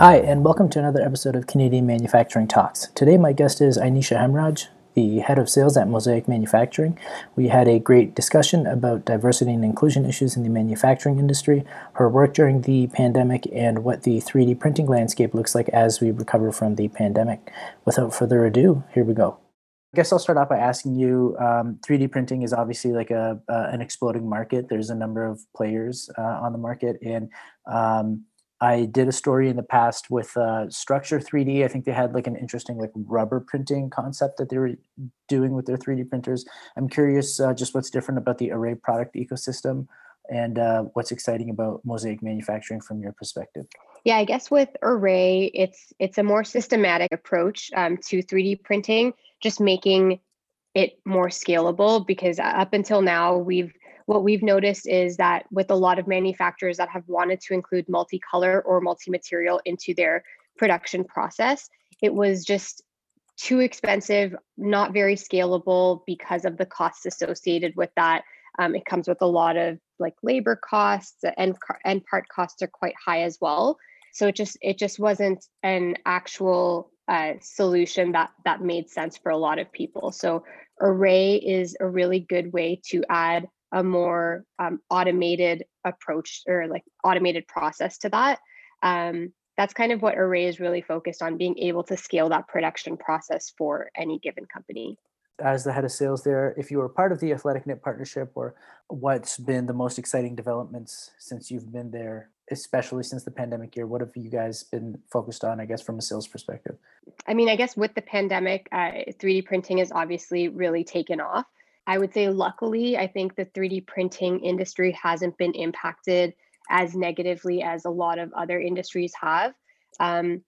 Hi, and welcome to another episode of Canadian Manufacturing Talks. Today, my guest is Anisha Hemraj, the head of sales at Mosaic Manufacturing. We had a great discussion about diversity and inclusion issues in the manufacturing industry, her work during the pandemic, and what the 3D printing landscape looks like as we recover from the pandemic. Without further ado, here we go. I guess I'll start off by asking you. Um, 3D printing is obviously like a uh, an exploding market. There's a number of players uh, on the market, and um, I did a story in the past with uh, Structur3D. I think they had like an interesting like rubber printing concept that they were doing with their 3D printers. I'm curious uh, just what's different about the Array product ecosystem and uh, what's exciting about Mosaic manufacturing from your perspective. Yeah, I guess with Array, it's it's a more systematic approach um, to 3D printing, just making it more scalable because up until now we've what we've noticed is that with a lot of manufacturers that have wanted to include multicolor or multi-material into their production process, it was just too expensive, not very scalable because of the costs associated with that. Um, it comes with a lot of like labor costs and and part costs are quite high as well. So it just it just wasn't an actual uh, solution that that made sense for a lot of people. So Array is a really good way to add a more um, automated approach or like automated process to that. Um, that's kind of what Array is really focused on being able to scale that production process for any given company. As the head of sales there, if you were part of the Athletic Knit partnership, or what's been the most exciting developments since you've been there, especially since the pandemic year? What have you guys been focused on, I guess, from a sales perspective? I mean, I guess with the pandemic, uh, 3D printing has obviously really taken off. I would say, luckily, I think the 3D printing industry hasn't been impacted as negatively as a lot of other industries have. Um,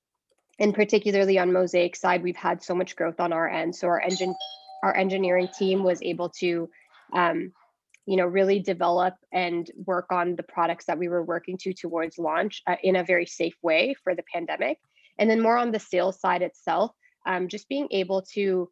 and particularly on Mosaic side, we've had so much growth on our end. So our engine, our engineering team was able to, um, you know, really develop and work on the products that we were working to towards launch uh, in a very safe way for the pandemic. And then more on the sales side itself, um, just being able to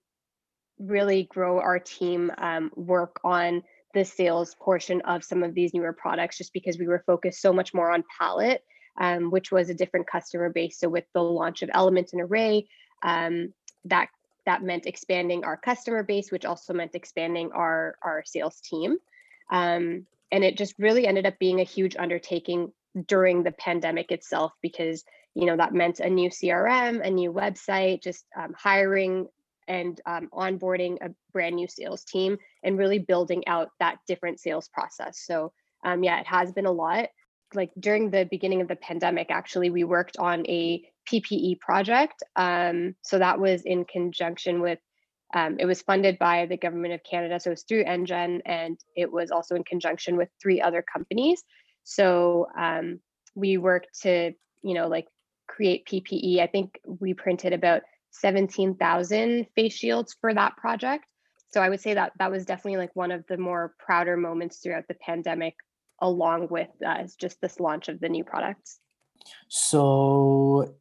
really grow our team, um, work on the sales portion of some of these newer products, just because we were focused so much more on palette, um, which was a different customer base. So with the launch of Element and Array, um, that that meant expanding our customer base, which also meant expanding our our sales team. Um, and it just really ended up being a huge undertaking during the pandemic itself because you know that meant a new crm a new website just um, hiring and um, onboarding a brand new sales team and really building out that different sales process. So, um, yeah, it has been a lot. Like during the beginning of the pandemic, actually, we worked on a PPE project. Um, so that was in conjunction with, um, it was funded by the government of Canada. So it was through NGen and it was also in conjunction with three other companies. So um, we worked to, you know, like create PPE. I think we printed about 17,000 face shields for that project. So I would say that that was definitely like one of the more prouder moments throughout the pandemic, along with uh, just this launch of the new products. So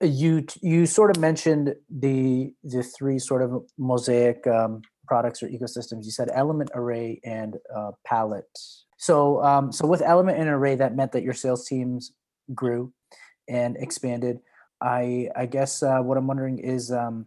you you sort of mentioned the the three sort of mosaic um, products or ecosystems. You said element, array, and uh, palette. So um, so with element and array, that meant that your sales teams grew and expanded. I I guess uh, what I'm wondering is, um,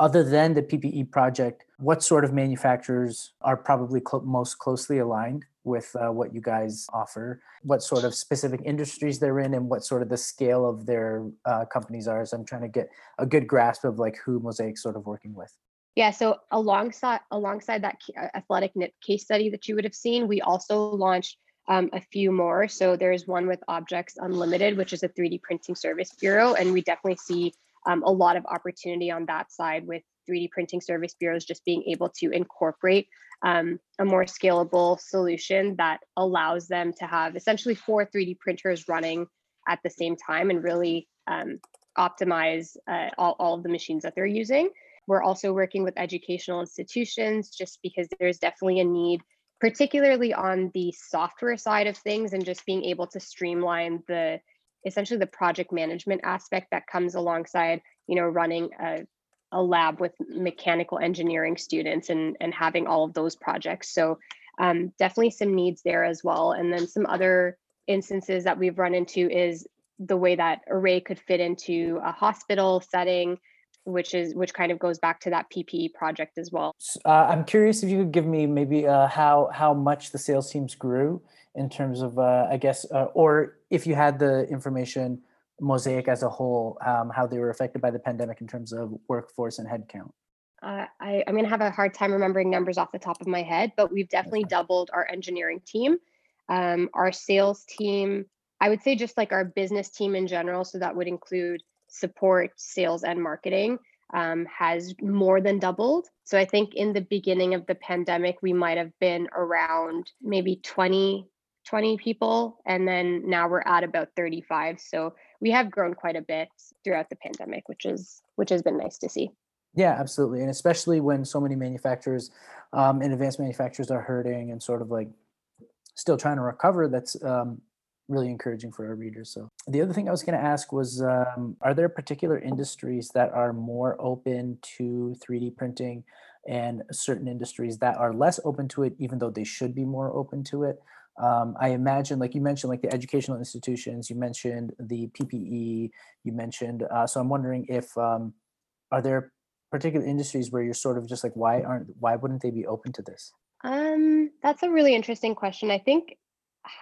other than the PPE project, what sort of manufacturers are probably cl- most closely aligned with uh, what you guys offer? What sort of specific industries they're in, and what sort of the scale of their uh, companies are? So I'm trying to get a good grasp of like who Mosaic's sort of working with. Yeah, so alongside alongside that athletic knit case study that you would have seen, we also launched um, a few more. So there's one with Objects Unlimited, which is a 3D printing service bureau. And we definitely see um, a lot of opportunity on that side with 3D printing service bureaus just being able to incorporate um, a more scalable solution that allows them to have essentially four 3D printers running at the same time and really um, optimize uh, all, all of the machines that they're using. We're also working with educational institutions just because there's definitely a need particularly on the software side of things and just being able to streamline the essentially the project management aspect that comes alongside you know running a, a lab with mechanical engineering students and and having all of those projects. So um, definitely some needs there as well. And then some other instances that we've run into is the way that array could fit into a hospital setting which is which kind of goes back to that ppe project as well. Uh, i'm curious if you could give me maybe uh, how how much the sales teams grew in terms of uh, i guess uh, or if you had the information mosaic as a whole um, how they were affected by the pandemic in terms of workforce and headcount. Uh, I, I'm going to have a hard time remembering numbers off the top of my head, but we've definitely doubled our engineering team. Um, our sales team, I would say just like our business team in general, so that would include support, sales, and marketing, um, has more than doubled. So I think in the beginning of the pandemic, we might have been around maybe 20, 20 people, and then now we're at about 35. So we have grown quite a bit throughout the pandemic, which is which has been nice to see. Yeah, absolutely, and especially when so many manufacturers um, and advanced manufacturers are hurting and sort of like still trying to recover. That's um, really encouraging for our readers. So the other thing I was going to ask was, um, are there particular industries that are more open to 3D printing, and certain industries that are less open to it, even though they should be more open to it? Um, I imagine, like you mentioned, like the educational institutions, you mentioned the PPE, you mentioned. Uh, so I'm wondering if um, are there particular industries where you're sort of just like why aren't why wouldn't they be open to this um that's a really interesting question i think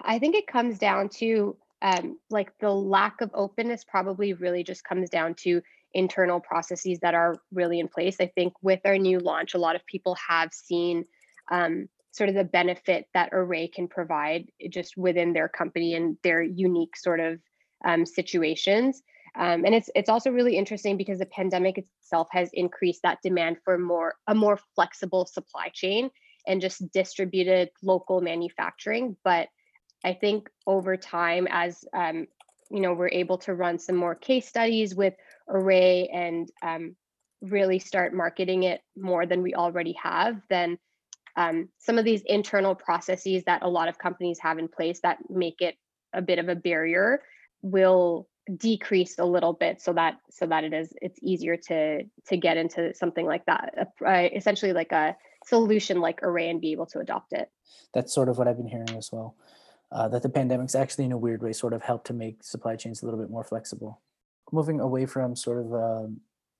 i think it comes down to um like the lack of openness probably really just comes down to internal processes that are really in place i think with our new launch a lot of people have seen um, sort of the benefit that array can provide just within their company and their unique sort of um, situations um, and it's it's also really interesting because the pandemic itself has increased that demand for more a more flexible supply chain and just distributed local manufacturing. But I think over time, as um, you know, we're able to run some more case studies with Array and um, really start marketing it more than we already have, then um, some of these internal processes that a lot of companies have in place that make it a bit of a barrier will decrease a little bit so that so that it is it's easier to to get into something like that uh, essentially like a solution like array and be able to adopt it. That's sort of what i've been hearing as well uh, that the pandemic's actually in a weird way sort of helped to make supply chains a little bit more flexible. Moving away from sort of uh,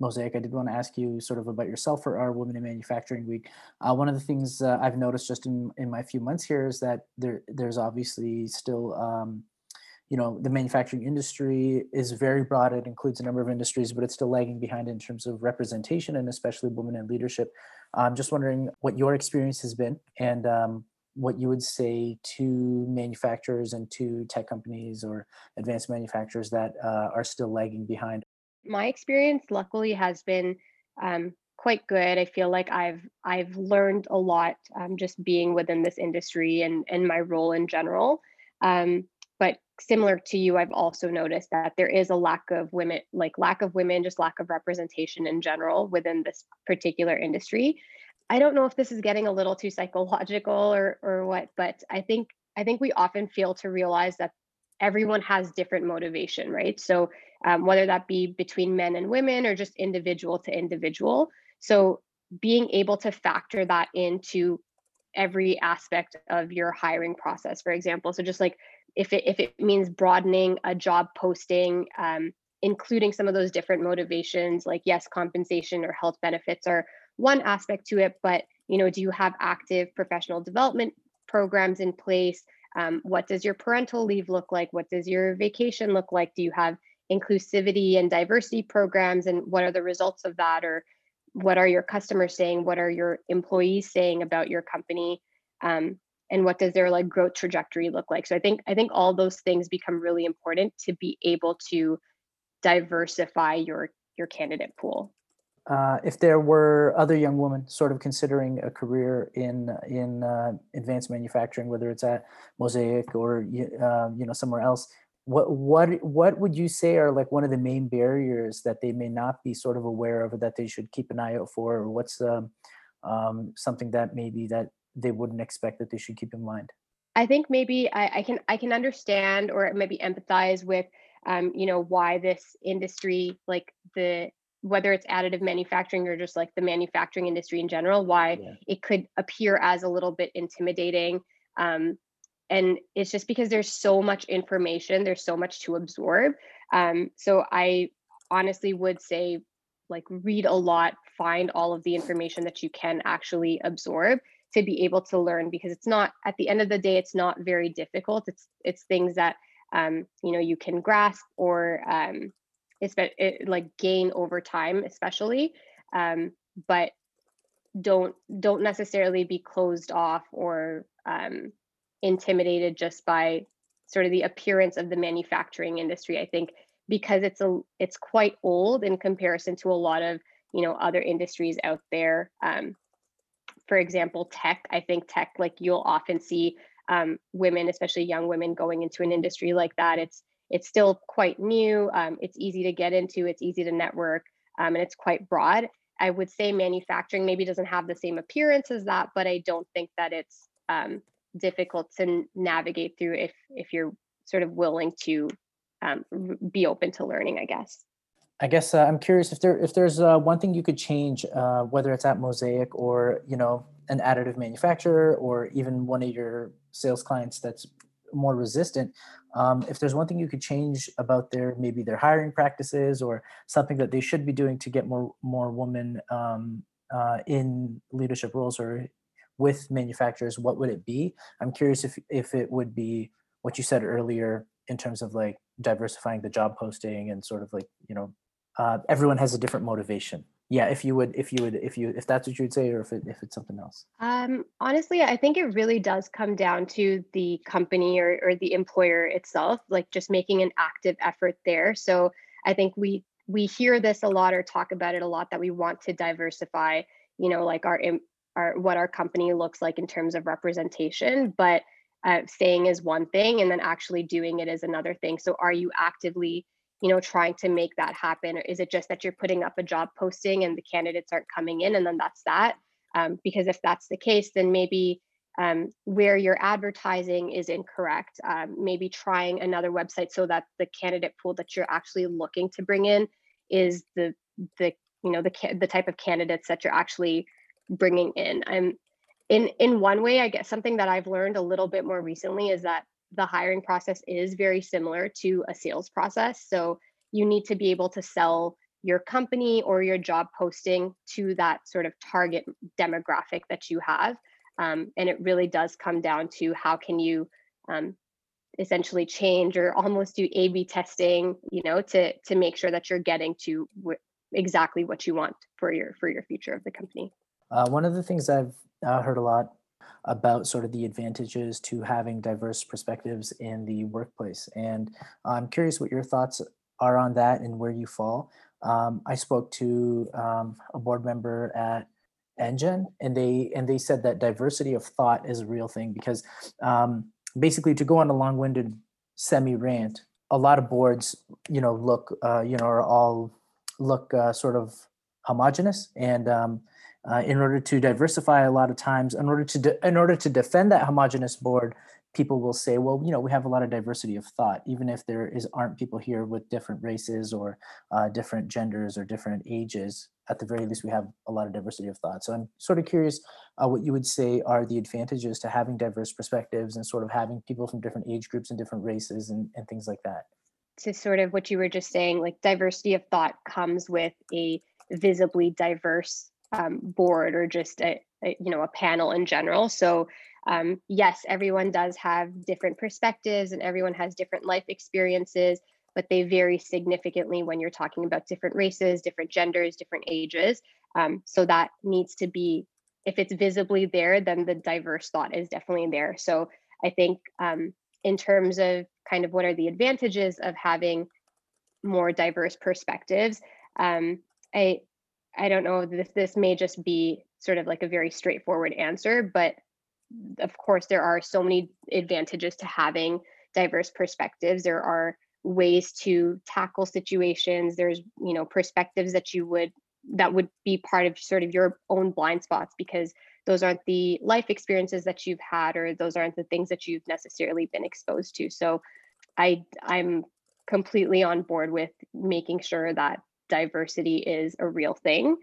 mosaic i did want to ask you sort of about yourself for our women in manufacturing week. Uh, one of the things uh, i've noticed just in, in my few months here is that there there's obviously still um, you know the manufacturing industry is very broad. It includes a number of industries but it's still lagging behind in terms of representation and especially women in leadership. I'm just wondering what your experience has been and um, what you would say to manufacturers and to tech companies or advanced manufacturers that uh, are still lagging behind? My experience luckily has been um, quite good. I feel like i've i've learned a lot um, just being within this industry and and my role in general. Um, but similar to you i've also noticed that there is a lack of women like lack of women just lack of representation in general within this particular industry i don't know if this is getting a little too psychological or or what but i think i think we often fail to realize that everyone has different motivation right? So um, whether that be between men and women or just individual to individual. So being able to factor that into every aspect of your hiring process for example. So just like if it if it means broadening a job posting um, including some of those different motivations like yes compensation or health benefits are one aspect to it but you know do you have active professional development programs in place? Um, what does your parental leave look like? What does your vacation look like? Do you have inclusivity and diversity programs? And what are the results of that? Or what are your customers saying? What are your employees saying about your company? Um, and what does their like growth trajectory look like? So i think i think all those things become really important to be able to diversify your your candidate pool uh, if there were other young women sort of considering a career in in uh, advanced manufacturing, whether it's at Mosaic or uh, you know somewhere else, what what what would you say are like one of the main barriers that they may not be sort of aware of, or that they should keep an eye out for, or what's um, um, something that maybe that they wouldn't expect that they should keep in mind? I think maybe I, I can I can understand or maybe empathize with um, you know why this industry like the whether it's additive manufacturing or just like the manufacturing industry in general why yeah. it could appear as a little bit intimidating um, and it's just because there's so much information, there's so much to absorb. Um, so I honestly would say, like, read a lot, find all of the information that you can actually absorb to be able to learn because it's not at the end of the day it's not very difficult it's it's things that um, you know you can grasp or um, it's it, like gain over time especially um, but don't don't necessarily be closed off or um, intimidated just by sort of the appearance of the manufacturing industry i think because it's a it's quite old in comparison to a lot of you know other industries out there um, for example tech i think tech like you'll often see um, women, especially young women, going into an industry like that. It's it's still quite new. Um, it's easy to get into. It's easy to network, um, and it's quite broad. I would say manufacturing maybe doesn't have the same appearance as that, but I don't think that it's um, difficult to navigate through if if you're sort of willing to um, be open to learning. I guess. I guess uh, I'm curious if there if there's uh, one thing you could change, uh, whether it's at Mosaic or you know an additive manufacturer or even one of your sales clients that's more resistant um, if there's one thing you could change about their maybe their hiring practices or something that they should be doing to get more more women um, uh, in leadership roles or with manufacturers what would it be? I'm curious if if it would be what you said earlier in terms of like diversifying the job posting and sort of like you know uh, everyone has a different motivation yeah if you would if you would if you if that's what you would say or if, it, if it's something else. Um honestly i think it really does come down to the company or, or the employer itself like just making an active effort there. So i think we we hear this a lot or talk about it a lot that we want to diversify you know like our our what our company looks like in terms of representation but uh, saying is one thing and then actually doing it is another thing. So are you actively you know trying to make that happen or is it just that you're putting up a job posting and the candidates aren't coming in and then that's that? Um, because if that's the case then maybe um, where you're advertising is incorrect um, maybe trying another website so that the candidate pool that you're actually looking to bring in is the the you know the the type of candidates that you're actually bringing in. I'm in in one way i guess something that i've learned a little bit more recently is that the hiring process is very similar to a sales process. So you need to be able to sell your company or your job posting to that sort of target demographic that you have. Um, and it really does come down to how can you um, essentially change or almost do A/B testing, you know, to to make sure that you're getting to w- exactly what you want for your for your future of the company. Uh, one of the things I've uh, heard a lot about sort of the advantages to having diverse perspectives in the workplace. And I'm curious what your thoughts are on that and where you fall. Um, I spoke to um, a board member at NGen, and they and they said that diversity of thought is a real thing because um, basically, to go on a long-winded semi rant, a lot of boards, you know, look, uh, you know, are all look uh, sort of homogenous and um, uh, in order to diversify a lot of times in order to de- in order to defend that homogenous board people will say well you know we have a lot of diversity of thought even if there is aren't people here with different races or uh, different genders or different ages. At the very least we have a lot of diversity of thought. So i'm sort of curious uh, what you would say are the advantages to having diverse perspectives and sort of having people from different age groups and different races and, and things like that. To sort of what you were just saying like diversity of thought comes with a visibly diverse um, board or just a, a, you know a panel in general. So um, yes everyone does have different perspectives and everyone has different life experiences but they vary significantly when you're talking about different races different genders different ages. Um, so that needs to be if it's visibly there then the diverse thought is definitely there. So i think um, in terms of kind of what are the advantages of having more diverse perspectives um, I I don't know this this may just be sort of like a very straightforward answer, but of course there are so many advantages to having diverse perspectives. There are ways to tackle situations. There's, you know, perspectives that you would that would be part of sort of your own blind spots because those aren't the life experiences that you've had or those aren't the things that you've necessarily been exposed to. So I I'm completely on board with making sure that diversity is a real thing.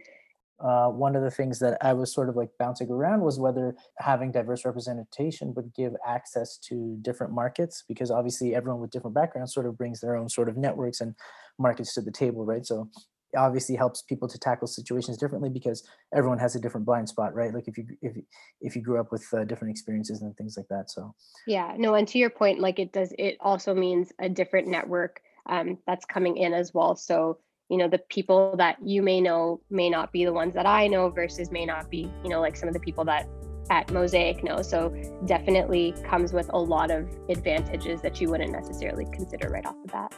uh, one of the things that I was sort of like bouncing around was whether having diverse representation would give access to different markets, because obviously everyone with different backgrounds sort of brings their own sort of networks and markets to the table, right? So it obviously helps people to tackle situations differently because everyone has a different blind spot, right? Like if you if if you grew up with uh, different experiences and things like that. So yeah, no, and to your point, like it does, it also means a different network um, that's coming in as well. So you know the people that you may know may not be the ones that i know versus may not be you know like some of the people that at mosaic know. So definitely comes with a lot of advantages that you wouldn't necessarily consider right off the bat.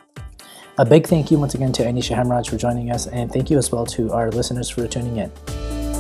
A big thank you once again to anisha hemraj for joining us and thank you as well to our listeners for tuning in